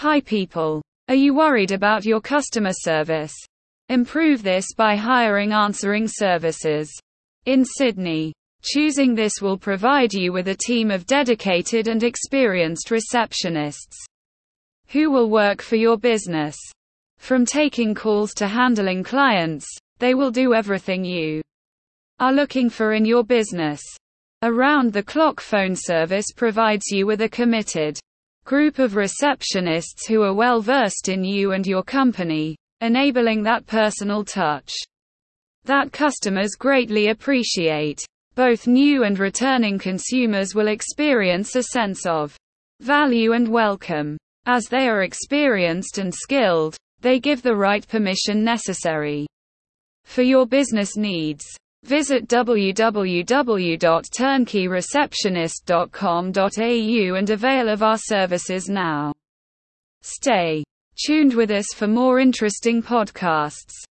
Hi people. Are you worried about your customer service? Improve this by hiring answering services in Sydney. Choosing this will provide you with a team of dedicated and experienced receptionists who will work for your business. From taking calls to handling clients, they will do everything you are looking for in your business. Around the clock phone service provides you with a committed group of receptionists who are well versed in you and your company, enabling that personal touch that customers greatly appreciate. Both new and returning consumers will experience a sense of value and welcome. As they are experienced and skilled, they give the right permission necessary for your business needs. Visit www.turnkeyreceptionist.com.au and avail of our services now. Stay tuned with us for more interesting podcasts.